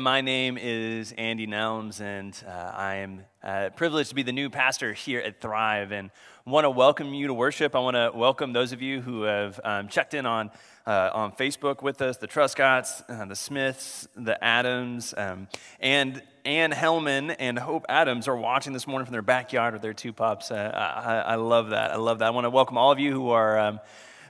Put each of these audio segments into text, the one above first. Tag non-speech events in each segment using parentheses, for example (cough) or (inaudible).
My name is Andy Nelms, and uh, I am uh, privileged to be the new pastor here at Thrive. And I want to welcome you to worship. I want to welcome those of you who have um, checked in on uh, on Facebook with us: the Truscotts, uh, the Smiths, the Adams, um, and Ann Hellman and Hope Adams are watching this morning from their backyard with their two pups. Uh, I, I, love that. I love that. I want to welcome all of you who are. Um,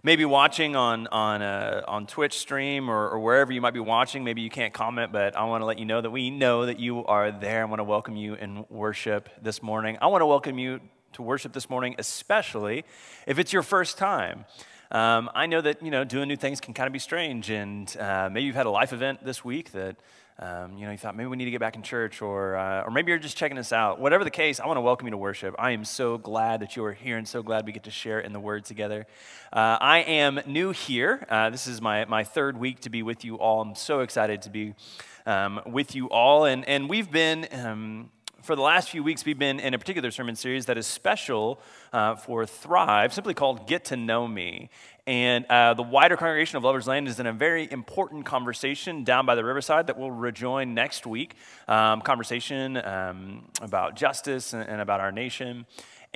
maybe watching on, on, uh, on Twitch stream or, or, wherever you might be watching, maybe you can't comment, but I want to let you know that we know that you are there. I want to welcome you in worship this morning. I want to welcome you to worship this morning, especially if it's your first time. Um, I know that, you know, doing new things can kind of be strange, and uh, maybe you've had a life event this week that um, you know, you thought maybe we need to get back in church, or, uh, or maybe you're just checking us out. Whatever the case, I want to welcome you to worship. I am so glad that you are here and so glad we get to share in the Word together. Uh, I am new here. Uh, this is my, my third week to be with you all. I'm so excited to be um, with you all. And, and we've been. Um, for the last few weeks, we've been in a particular sermon series that is special uh, for Thrive, simply called Get to Know Me. And uh, the wider congregation of Lovers Lane is in a very important conversation down by the riverside that we'll rejoin next week. Um, conversation um, about justice and, and about our nation.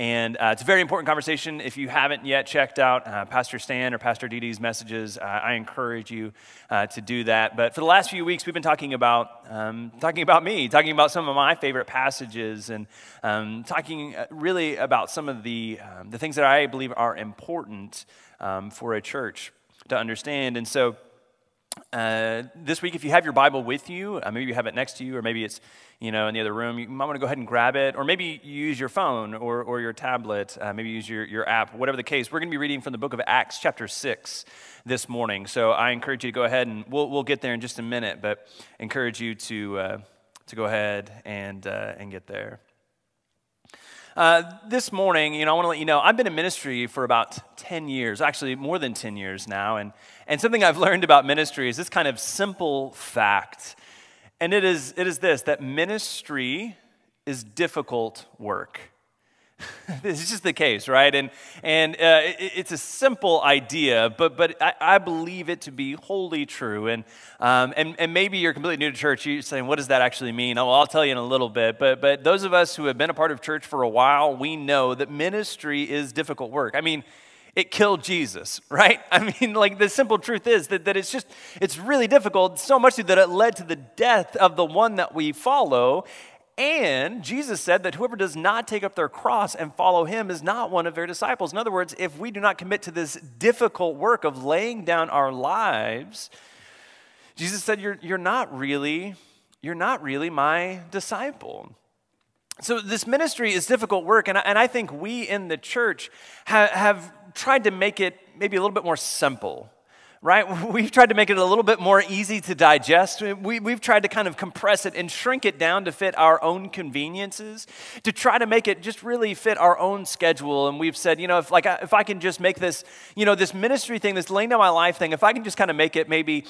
And uh, it's a very important conversation. If you haven't yet checked out uh, Pastor Stan or Pastor Dee's messages, uh, I encourage you uh, to do that. But for the last few weeks, we've been talking about, um, talking about me, talking about some of my favorite passages, and um, talking uh, really about some of the, um, the things that I believe are important um, for a church to understand. And so uh, this week, if you have your Bible with you, uh, maybe you have it next to you, or maybe it's you know in the other room, you might want to go ahead and grab it, or maybe you use your phone or, or your tablet, uh, maybe use your, your app, whatever the case. We're going to be reading from the book of Acts, chapter 6, this morning. So I encourage you to go ahead and we'll, we'll get there in just a minute, but encourage you to, uh, to go ahead and, uh, and get there. Uh, this morning, you know, I want to let you know I've been in ministry for about 10 years, actually more than 10 years now. And, and something I've learned about ministry is this kind of simple fact. And it is, it is this that ministry is difficult work. (laughs) this is just the case, right? And, and uh, it, it's a simple idea, but, but I, I, believe it to be wholly true. And, um, and, and maybe you're completely new to church. You're saying, what does that actually mean? Oh, I'll tell you in a little bit. But, but those of us who have been a part of church for a while, we know that ministry is difficult work. I mean, it killed Jesus, right? (laughs) I mean, like the simple truth is that, that it's just, it's really difficult, so much so that it led to the death of the one that we follow. And Jesus said that whoever does not take up their cross and follow him is not one of their disciples. In other words, if we do not commit to this difficult work of laying down our lives, Jesus said, You're, you're not really, you're not really my disciple. So this ministry is difficult work, and I, and I think we in the church have, have tried to make it maybe a little bit more simple right? (laughs) We've tried to make it a little bit more easy to digest. We, have tried to kind of compress it and shrink it down to fit our own conveniences, to try to make it just really fit our own schedule. And we've said, you know, if like if I can just make this, you know, this ministry thing, this laying down my life thing, if I can just kind of make it maybe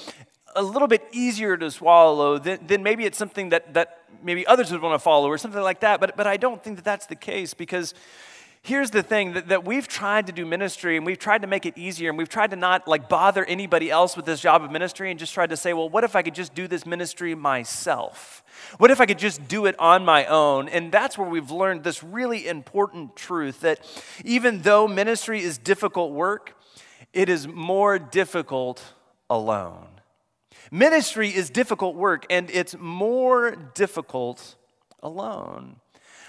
a little bit easier to swallow, then, then maybe it's something that, that maybe others would want to follow or something like that. But, but I don't think that that's the case because here's the thing that, that we've tried to do ministry and we've tried to make it easier and we've tried to not like bother anybody else with this job of ministry and just tried to say well what if i could just do this ministry myself? What if i could just do it on my own? And that's where we've learned this really important truth that even though ministry is difficult work it is more difficult alone. Ministry is difficult work and it's more difficult alone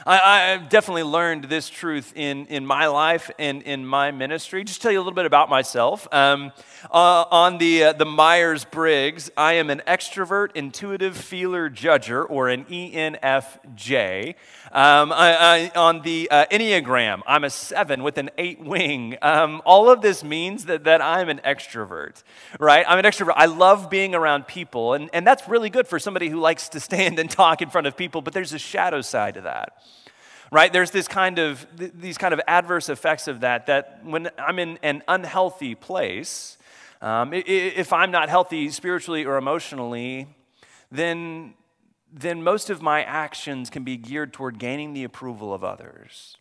I, have definitely learned this truth in, in my life and in my ministry. Just tell you a little bit about myself. Um, uh, on the, uh, the Myers Briggs, I am an extrovert, intuitive feeler judger, or an ENFJ. Um, I, I, on the uh, Enneagram, I'm a seven with an eight wing. Um, all of this means that, that I'm an extrovert, right? I'm an extrovert. I love being around people, and, and that's really good for somebody who likes to stand and talk in front of people, but there's a shadow side to that right there's this kind of these kind of adverse effects of that that when i'm in an unhealthy place um, if i'm not healthy spiritually or emotionally then then most of my actions can be geared toward gaining the approval of others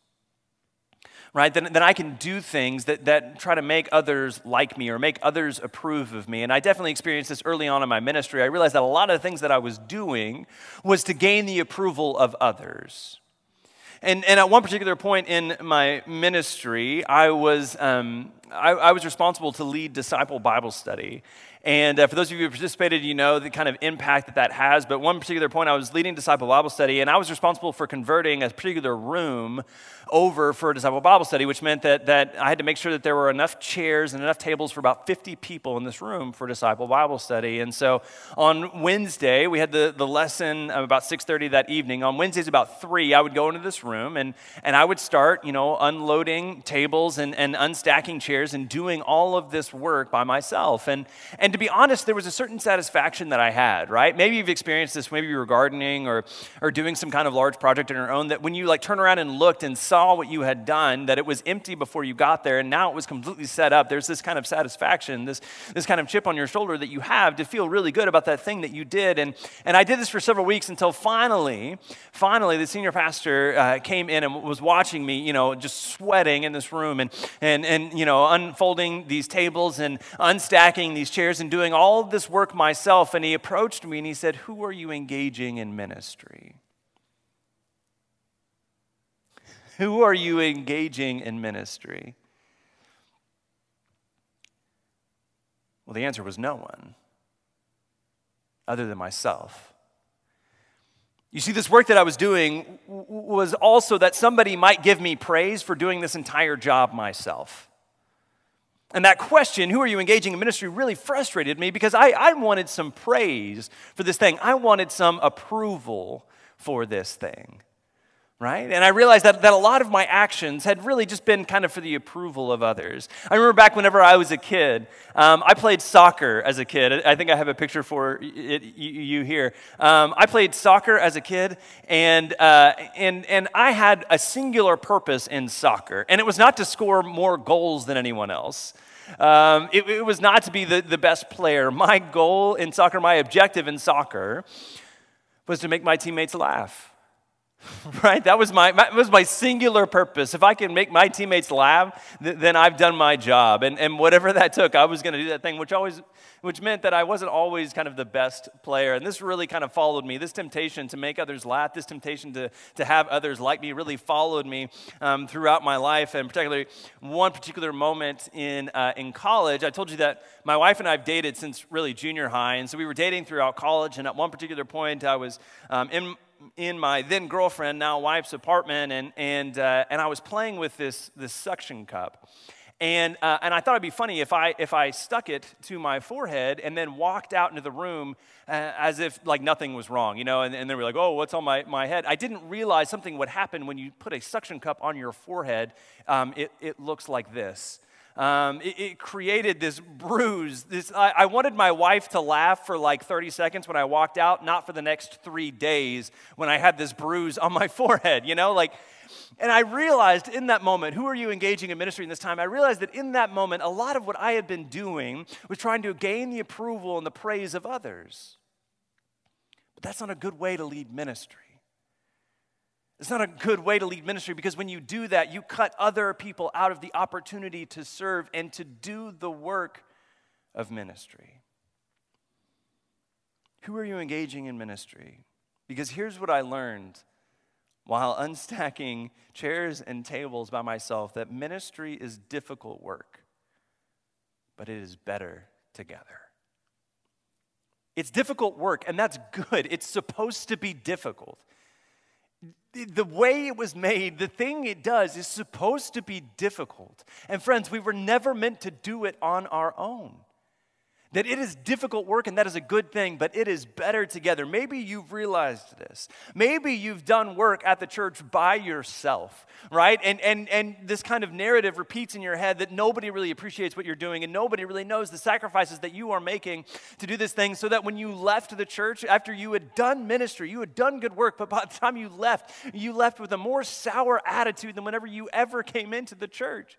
right? Then, then I can do things that, that try to make others like me or make others approve of me. And I definitely experienced this early on in my ministry. I realized that a lot of the things that I was doing was to gain the approval of others. And, and at one particular point in my ministry, I was, um, I, I was responsible to lead disciple Bible study. And uh, for those of you who participated, you know the kind of impact that that has. But one particular point, I was leading disciple Bible study, and I was responsible for converting a particular room over for disciple Bible study, which meant that, that I had to make sure that there were enough chairs and enough tables for about 50 people in this room for disciple Bible study. And so on Wednesday, we had the, the lesson about 6.30 that evening. On Wednesdays about 3, I would go into this room and, and I would start, you know, unloading tables and, and unstacking chairs and doing all of this work by myself. And, and to be honest, there was a certain satisfaction that I had, right? Maybe you've experienced this, maybe you were gardening or, or doing some kind of large project on your own, that when you like turn around and looked and saw saw what you had done, that it was empty before you got there, and now it was completely set up. There's this kind of satisfaction, this, this kind of chip on your shoulder that you have to feel really good about that thing that you did. And, and I did this for several weeks until finally, finally, the senior pastor uh, came in and was watching me, you know, just sweating in this room and, and, and, you know, unfolding these tables and unstacking these chairs and doing all this work myself. And he approached me and he said, Who are you engaging in ministry? Who are you engaging in ministry? Well, the answer was no one other than myself. You see, this work that I was doing was also that somebody might give me praise for doing this entire job myself. And that question, who are you engaging in ministry, really frustrated me because I, I wanted some praise for this thing. I wanted some approval for this thing right? And I realized that, that a lot of my actions had really just been kind of for the approval of others. I remember back whenever I was a kid, um, I played soccer as a kid. I think I have a picture for it, you here. Um, I played soccer as a kid, and, uh, and, and I had a singular purpose in soccer, and it was not to score more goals than anyone else. Um, it, it was not to be the, the best player. My goal in soccer, my objective in soccer, was to make my teammates laugh. (laughs) right? That was my, that was my singular purpose. If I can make my teammates laugh, th- then I've done my job. And, and whatever that took, I was going to do that thing, which always, which meant that I wasn't always kind of the best player. And this really kind of followed me. This temptation to make others laugh, this temptation to, to have others like me really followed me um, throughout my life. And particularly one particular moment in, uh, in college, I told you that my wife and I have dated since really junior high. And so we were dating throughout college. And at one particular point, I was um, in in my then girlfriend, now wife's apartment, and, and, uh, and I was playing with this, this suction cup. And, uh, and I thought it'd be funny if I, if I stuck it to my forehead and then walked out into the room uh, as if like nothing was wrong, you know, and, and they were like, oh, what's on my, my head? I didn't realize something would happen when you put a suction cup on your forehead. Um, it, it looks like this. Um, it, it, created this bruise. This, I, I, wanted my wife to laugh for like 30 seconds when I walked out, not for the next three days when I had this bruise on my (laughs) forehead, you know? Like, and I realized in that moment, who are you engaging in ministry in this time? I realized that in that moment, a lot of what I had been doing was trying to gain the approval and the praise of others. But that's not a good way to lead ministry. It's not a good way to lead ministry because when you do that, you cut other people out of the opportunity to serve and to do the work of ministry. Who are you engaging in ministry? Because here's what I learned while (laughs) unstacking chairs and tables by myself that ministry is difficult work, but it is better together. It's difficult work, and that's (laughs) good. It's supposed to be difficult the way it was made, the thing it does, is supposed to be difficult. And friends, we were never meant to do it on our own. That it is difficult work and that is a good thing, but it is better together. Maybe you've realized this. Maybe you've done work at the church by yourself, right? And, and, and this kind of narrative repeats in your head that nobody really appreciates what you're doing and nobody really knows the sacrifices that you are making to do this thing so that when you left the church, after you had done ministry, you had done good work, but by the time you left, you left with a more sour attitude than whenever you ever came into the church.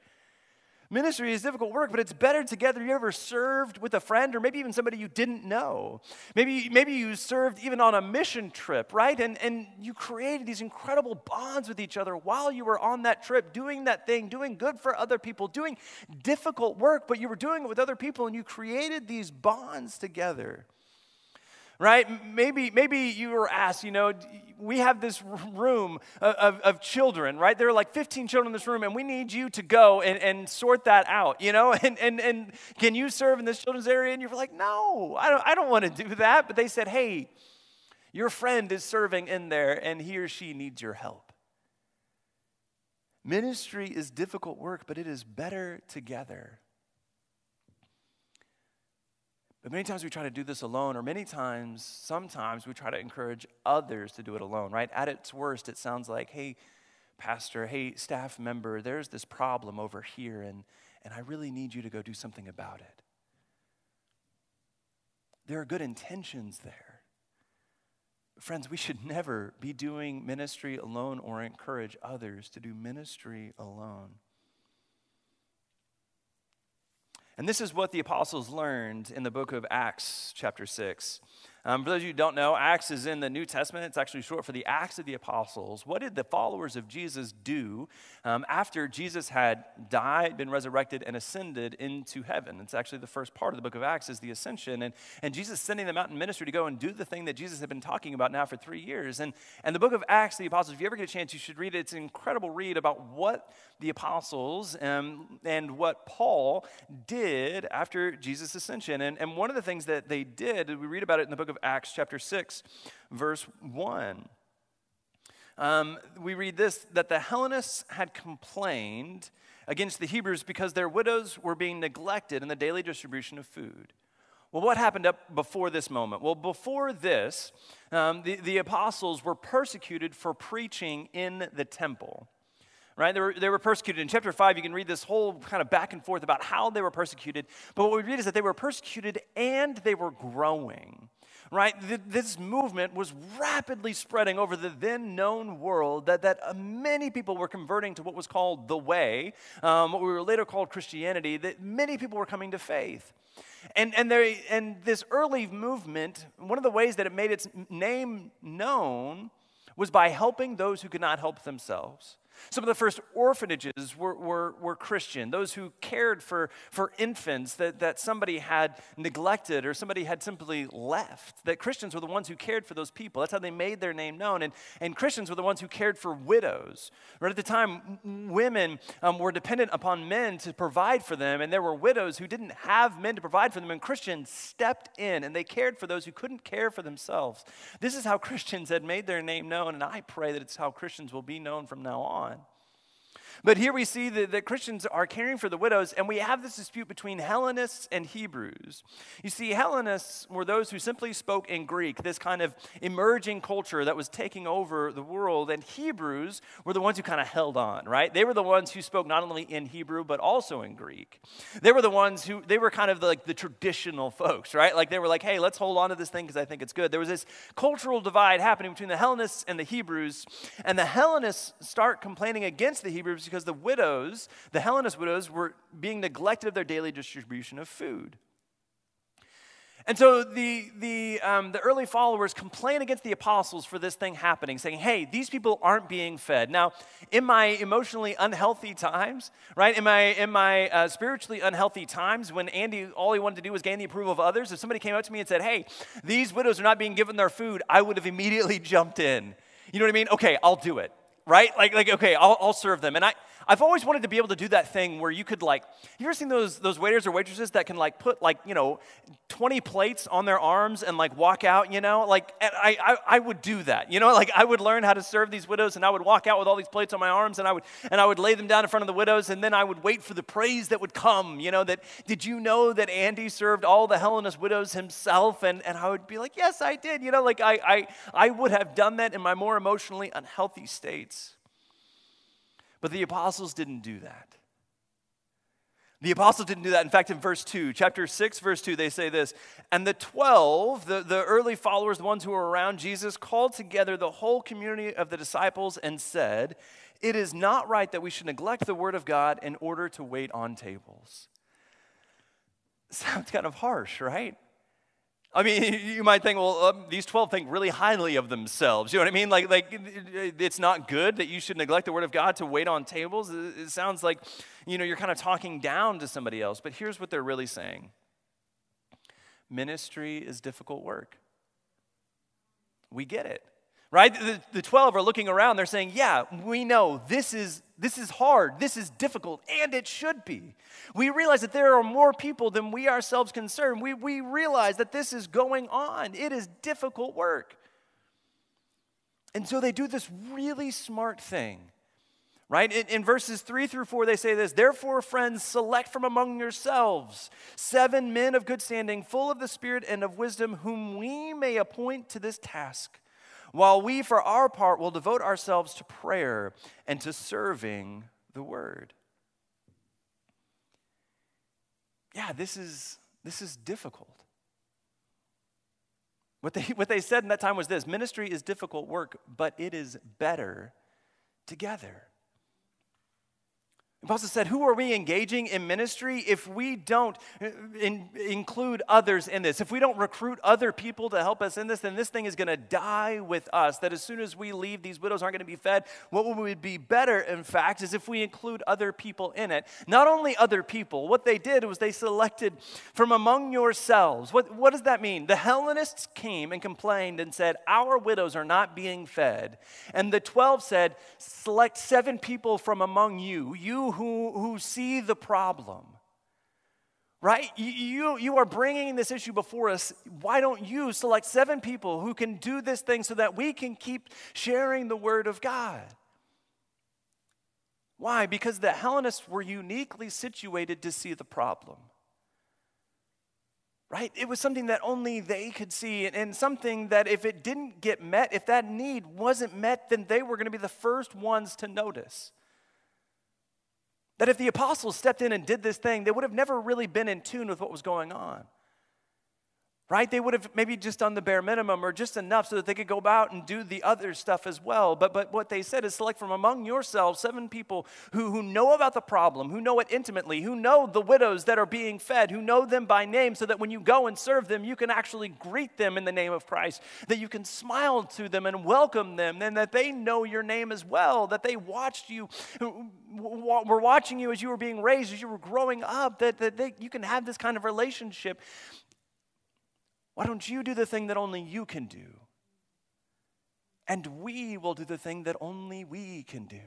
Ministry is difficult work, but it's better together. You ever served with a friend or maybe even somebody you didn't know? Maybe, maybe you served even on a mission trip, right? And, and you created these incredible bonds with each other while you were on that trip, doing that thing, doing good for other people, doing difficult work, but you were doing it with other people and you created these bonds together right? Maybe, maybe you were asked, you know, we have this room of, of, children, right? There are like 15 children in this room, and we need you to go and, and sort that out, you know? (laughs) And, and, and can you serve in this children's area? And you're like, no, I don't, I don't want to do that. But they said, hey, your friend is serving in there, and he or she needs your help. Ministry is difficult work, but it is better together. But many times we try to do this alone, or many times, sometimes we try to encourage others to do it alone, right? At its worst, it sounds like, hey, pastor, hey, staff member, there's this problem over here, and, and I really need you to go do something about it. There are good intentions there. Friends, we should (laughs) never be doing ministry alone or encourage others to do ministry alone. And this is what the apostles learned in the book of Acts, chapter 6. Um, for those of you who don't know, Acts is in the New Testament. It's actually short for the Acts of the Apostles. What did the followers of Jesus do um, after Jesus had died, been resurrected, and ascended into heaven? It's actually the first part of the book of Acts is the ascension. And, and Jesus sending them out in ministry to go and do the thing that Jesus had been talking about now for three years. And, and the book of Acts, the Apostles, if you ever get a chance, you should read it. It's an incredible read about what the apostles um, and what Paul did after Jesus' ascension. And, and one of the things that they did, we read about it in the book of of Acts, chapter 6, verse 1. Um, we read this that the Hellenists had complained against the Hebrews because their widows were being neglected in the daily distribution of food. Well, what happened up before this moment? Well, before this, um, the, the apostles were persecuted for preaching in the temple right? They were, they were persecuted. In chapter 5, you can read this whole kind of back and forth about how they were persecuted. But what we read is that they were persecuted and they were growing right? This movement was rapidly spreading over the then known world that, that uh, many people were converting to what was called the way, um, what we were later called Christianity, that many people were coming to faith. And, and, there, and this early movement, one of the ways that it made its name known was by helping those who could not help themselves. Some of the first orphanages were, were, were, Christian, those who cared for, for infants that, that somebody had neglected or somebody had simply left. That Christians were the ones who cared for those people. That's how they made their name known. And, and Christians were the ones who cared for widows. Right at the time, women um, were dependent upon men to provide for them, and there were widows who didn't have men to provide for them, and Christians stepped in and they cared for those who couldn't care for themselves. This is how Christians had made their name known, and I pray that it's how Christians will be known from now on. But here we see that, that, Christians are caring for the widows, and we have this dispute between Hellenists and Hebrews. You see, Hellenists were those who simply spoke in Greek, this kind of emerging culture that was taking over the world, and Hebrews were the ones who kind of held on, right? They were the ones who spoke not only in Hebrew, but also in Greek. They were the ones who, they were kind of like the traditional folks, right? Like they were like, hey, let's hold on to this thing because I think it's good. There was this cultural divide happening between the Hellenists and the Hebrews, and the Hellenists start complaining against the Hebrews because the widows, the Hellenist widows, were being neglected of their daily distribution of food. And so the, the, um, the early followers complain against the apostles for this thing happening, saying, hey, these people aren't being fed. Now, in my emotionally unhealthy times, right, in my, in my uh, spiritually unhealthy times, when Andy, all he wanted to do was gain the approval of others, if somebody came up to me and said, hey, these widows are not being given their food, I would have immediately (laughs) jumped in. You know what I mean? Okay, I'll do it right? Like, like okay, I'll, I'll serve them. And I, I've always wanted to be able to do that thing where you could like, you ever seen those, those waiters or waitresses that can like put like, you know, 20 plates on their arms and like walk out, you know? Like, I, I, I would do that, you know? Like I would learn how to serve these widows and I would walk out with all these plates on my arms and I would, and I would lay them down in front of the widows and then I would wait for the praise that would come, you know, that, did you know that Andy served all the Hellenist widows himself? And, and I would be like, yes, I did, you know, like I, I, I would have done that in my more emotionally unhealthy states. But the apostles didn't do that. The apostles didn't do that. In fact, in verse 2, chapter 6, verse 2, they say this And the 12, the, the early followers, the ones who were around Jesus, called together the whole community of the disciples and said, It is not right that we should neglect the word of God in order to wait on tables. (laughs) Sounds kind of harsh, right? I mean, (laughs) you might think, well, um, these 12 think really highly of themselves. You know what I mean? Like, like it's not good that you should neglect the word of God to wait on tables. It sounds like, you know, you're kind of talking down to somebody else. But here's what they're really saying ministry is difficult work. We get it right? The, the 12 are looking around, they're saying, Yeah, we know this is, this is hard, this is difficult, and it should be. We realize that there are more people than we ourselves concern. We, we realize that this is going on, it is difficult work. And so they do this really smart thing. Right? In, in, verses 3 through 4, they say this Therefore, friends, select from among yourselves seven men of good standing, full of the Spirit and of wisdom, whom we may appoint to this task while we, for our part, will devote ourselves to prayer and to serving the word. Yeah, this is, this is difficult. What they, (laughs) what they said in that time was this ministry is difficult work, but it is better together. Apostle said, Who are we engaging in ministry if we don't uh, in, include others in this? If we don't recruit other people to help us in this, then this thing is going to die with us. That as soon as we leave, these widows aren't going to be fed. What would be better, in fact, is if we include other people in it. Not only other people, what they did was they selected from among yourselves. What, what does that mean? The Hellenists came and complained and said, Our widows are not being fed. And the 12 said, Select seven people from among you. You who, who see the problem. Right? You, you, are bringing this issue before us. Why don't you select seven people who can do this thing so that we can keep sharing the Word of God? Why? Because the Hellenists were uniquely situated to see the problem. Right? It was something that only they could see, and something that if it didn't get met, if that need wasn't met, then they were going to be the first ones to notice. That if the apostles stepped in and did this thing, they would have never really been in tune with what was going on right? They would have maybe just done the bare minimum or just enough so that they could go out and do the other stuff as well. But, but what they said is select from among yourselves seven people who, who know about the problem, who know it intimately, who know the widows that are being fed, who know them by name, so that when you go and serve them, you can actually greet them in the name of Christ, that you can smile to them and welcome them, and that they know your name as well, that they watched you, were watching you as you were being raised, as you were growing up, that, that they, you can have this kind of relationship. Why don't you do the thing that only you can do? And we will do the thing that only we can do.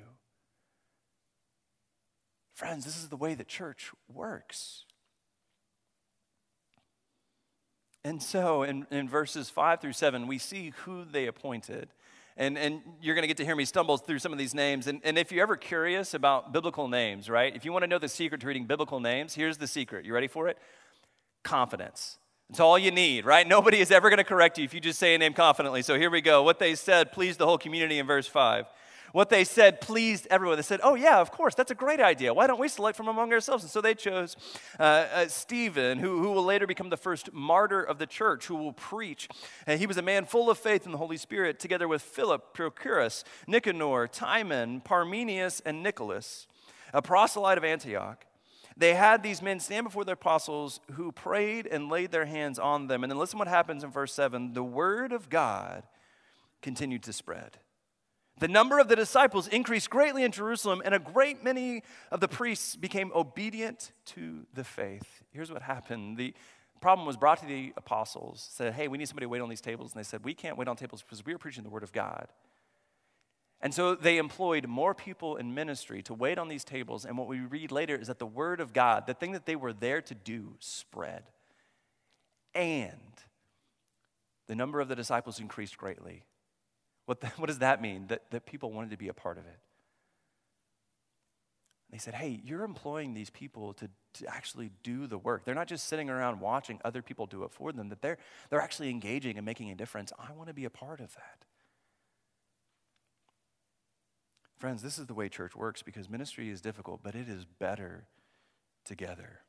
Friends, this is the way the church works. And so in, in verses 5 through 7, we see who they appointed. And, and you're going to get to hear me stumble through some of these names. And, and if you're ever curious about biblical names, right? If you want to know the secret to reading biblical names, here's the secret. You ready for it? Confidence. It's all you need, right? Nobody is ever going to correct you if you just say a name confidently. So here we go. What they said pleased the whole community in verse 5. What they said pleased everyone. They said, Oh, yeah, of course, that's a great idea. Why don't we select from among ourselves? And so they chose uh, uh, Stephen, who, who will later become the first martyr of the church, who will preach. And he was a man full of faith in the Holy Spirit, together with Philip, Prochorus, Nicanor, Timon, Parmenius, and Nicholas, a proselyte of Antioch. They had these men stand before the apostles who prayed and laid their hands on them. And then listen what happens in verse 7 the word of God continued to spread. The number of the disciples increased greatly in Jerusalem, and a great many of the priests became obedient to the faith. Here's what happened. The problem was brought to the apostles, said, Hey, we need somebody to wait on these tables. And they said, We can't wait on tables because we are preaching the word of God. And so they employed more people in ministry to wait on these tables. And what we read later is that the word of God, the thing that they were there to do, spread. And the number of the disciples increased greatly. What, the, (laughs) what does that mean? That, that people wanted to be a part of it. They said, hey, you're employing these people to, to actually do the work. They're not just sitting around watching other people do it for them, that they're, they're actually engaging and making a difference. I want to be a part of that. Friends, this is the way church works because ministry is difficult, but it is better together.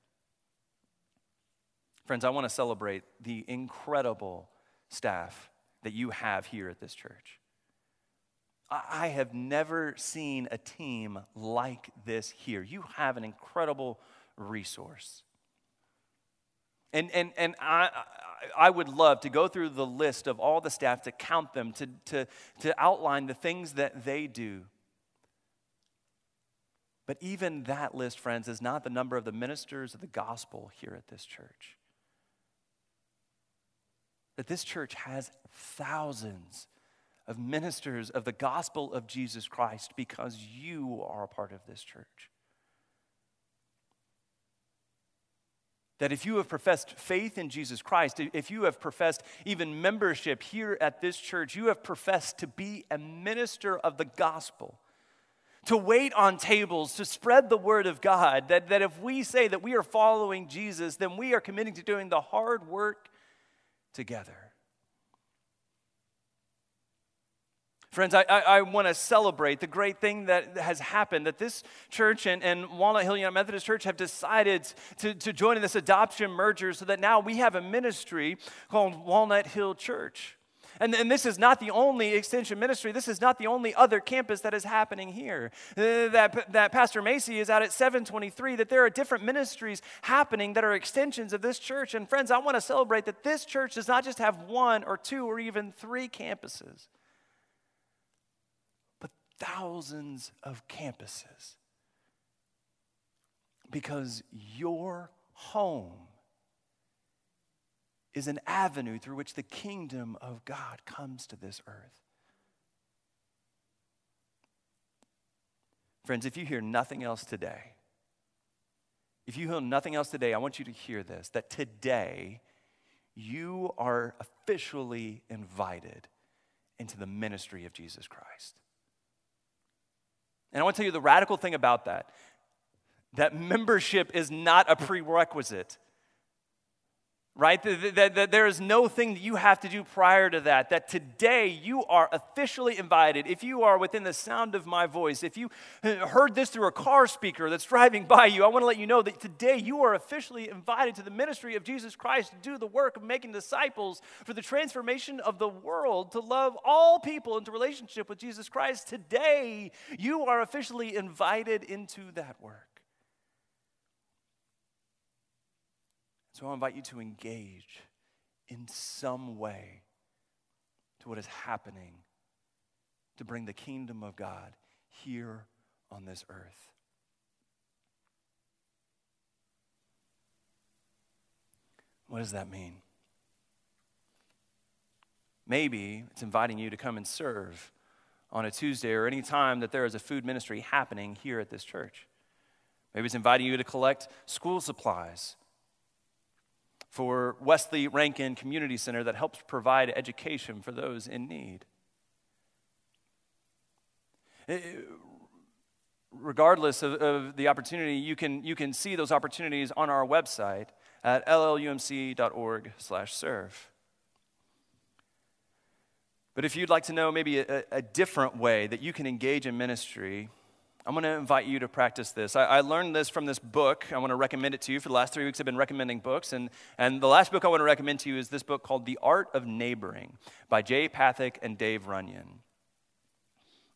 Friends, I want to celebrate the incredible staff that you have here at this church. I have never seen a team like this here. You have an incredible resource. And, and, and I, I would love to go through the list of all the staff, to count them, to, to, to outline the things that they do. But even that list, friends, is not the number of the ministers of the gospel here at this church. That this church has thousands of ministers of the gospel of Jesus Christ because you are a part of this church. That if you have professed faith in Jesus Christ, if you have professed even membership here at this church, you have professed to be a minister of the gospel, to wait on tables, to spread the word of God. That, that if we say that we are following Jesus, then we are committing to doing the hard work together. Friends, I, I, I want to celebrate the great thing that has happened that this church and, and Walnut Hill United Methodist Church have decided to, to join in this adoption merger so that now we have a ministry called Walnut Hill Church. And, and this is not the only extension ministry. This is not the only other campus that is happening here. Uh, that, that Pastor Macy is out at 723, that there are different ministries happening that are extensions of this church. And friends, I want to celebrate that this church does not just have one or two or even three campuses but thousands of campuses because your home is an avenue through which the kingdom of God comes to this earth. Friends, if you hear nothing else today, if you hear nothing else today, I want you to hear this that today you are officially invited into the ministry of Jesus Christ. And I want to tell you the radical thing about that that membership is not a prerequisite right? That, there is no thing that you have to do prior to that. That today you are officially invited. If you are within the sound of my voice, if you uh, heard this through a car speaker that's driving by you, I want to let you know that today you are officially invited to the ministry of Jesus Christ to do the work of making disciples for the transformation of the world, to love all people into relationship with Jesus Christ. Today you are officially invited into that work. So I invite you to engage in some way to what is happening to bring the kingdom of God here on this earth. What does that mean? Maybe it's inviting you to come and serve on a Tuesday or any time that there is a food ministry happening here at this church. Maybe it's inviting you to collect school supplies for Wesley Rankin Community Center that helps provide education for those in need. Eh, regardless of, of, the opportunity, you can, you can see those opportunities on our website at llumc.org slash serve. But if you'd like to know maybe a, a different way that you can engage in ministry, I'm going to invite you to practice this. I, I, learned this from this book. I want to recommend it to you. For the last three weeks, I've been recommending books. And, and the last book I want to recommend to you is this book called The Art of Neighboring by Jay Pathak and Dave Runyon.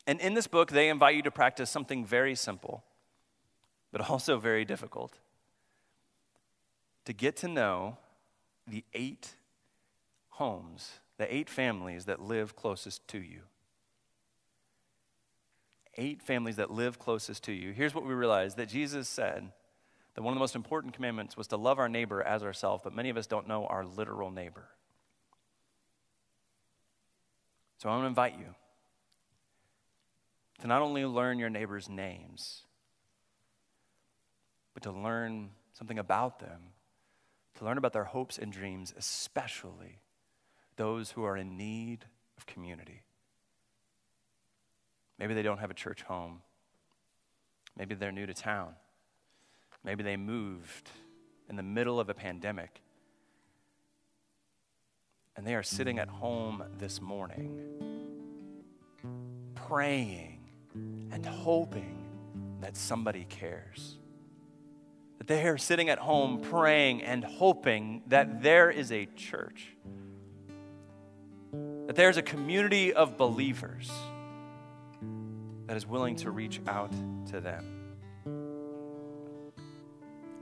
And in this book, they invite you to practice something very simple, but (laughs) also very difficult to get to know the eight homes, the eight families that live closest to you eight families that live closest to you, here's what we realize that Jesus said that one of the most important commandments was to love our neighbor as ourselves, but many of us don't know our literal neighbor. So I want to invite you to not only learn your neighbor's names, but to learn something about them, to learn about their hopes and dreams, especially those who are in need of community. Maybe they don't have a church home. Maybe they're new to town. Maybe they moved in the middle of a pandemic. And they are sitting at home this morning, praying and hoping that somebody cares, that they are sitting at home praying and hoping that there is a church, that there's a community of believers that is willing to reach out to them.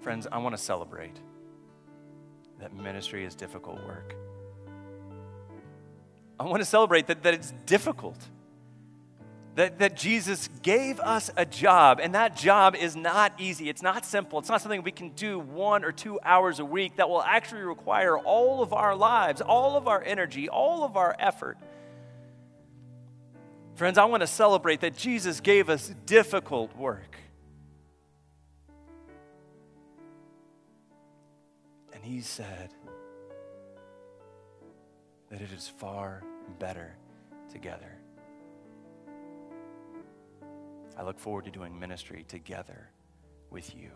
Friends, I want to celebrate that ministry is difficult work. I want to celebrate that, that it's difficult that, that Jesus gave us a job, and that job is not easy. It's not simple. It's not something we can do one or two hours a week that will actually require all of our lives, all of our energy, all of our effort. Friends, I want to celebrate that Jesus gave us difficult work. And he said that it is far better together. I look forward to doing ministry together with you.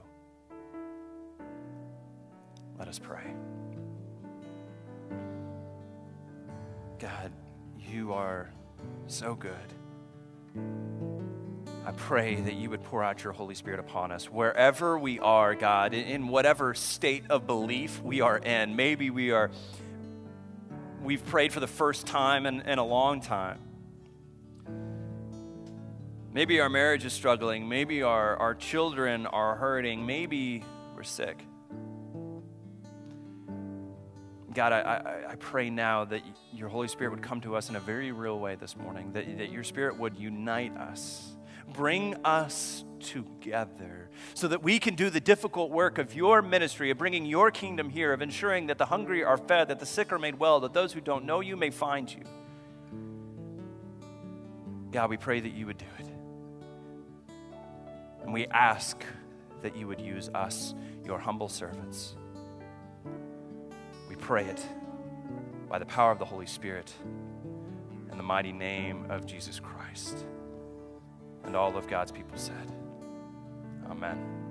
Let us pray. God, you are so good. I pray that you would pour out your Holy Spirit upon us wherever we are, God, in whatever state of belief we are in. Maybe we are, we've prayed for the first time in, in a long time. Maybe our marriage is struggling. Maybe our, our children are hurting. Maybe we're sick. God, I, I, I, pray now that your Holy Spirit would come to us in a very real way this morning, that, that your Spirit would unite us, bring us together, so that we can do the difficult work of your ministry, of bringing your kingdom here, of ensuring that the hungry are fed, that the sick are made well, that those who don't know you may find you. God, we pray that you would do it. And we ask that you would use us, your humble servants. Pray it by the power of the Holy Spirit in the mighty name of Jesus Christ. And all of God's people said, Amen.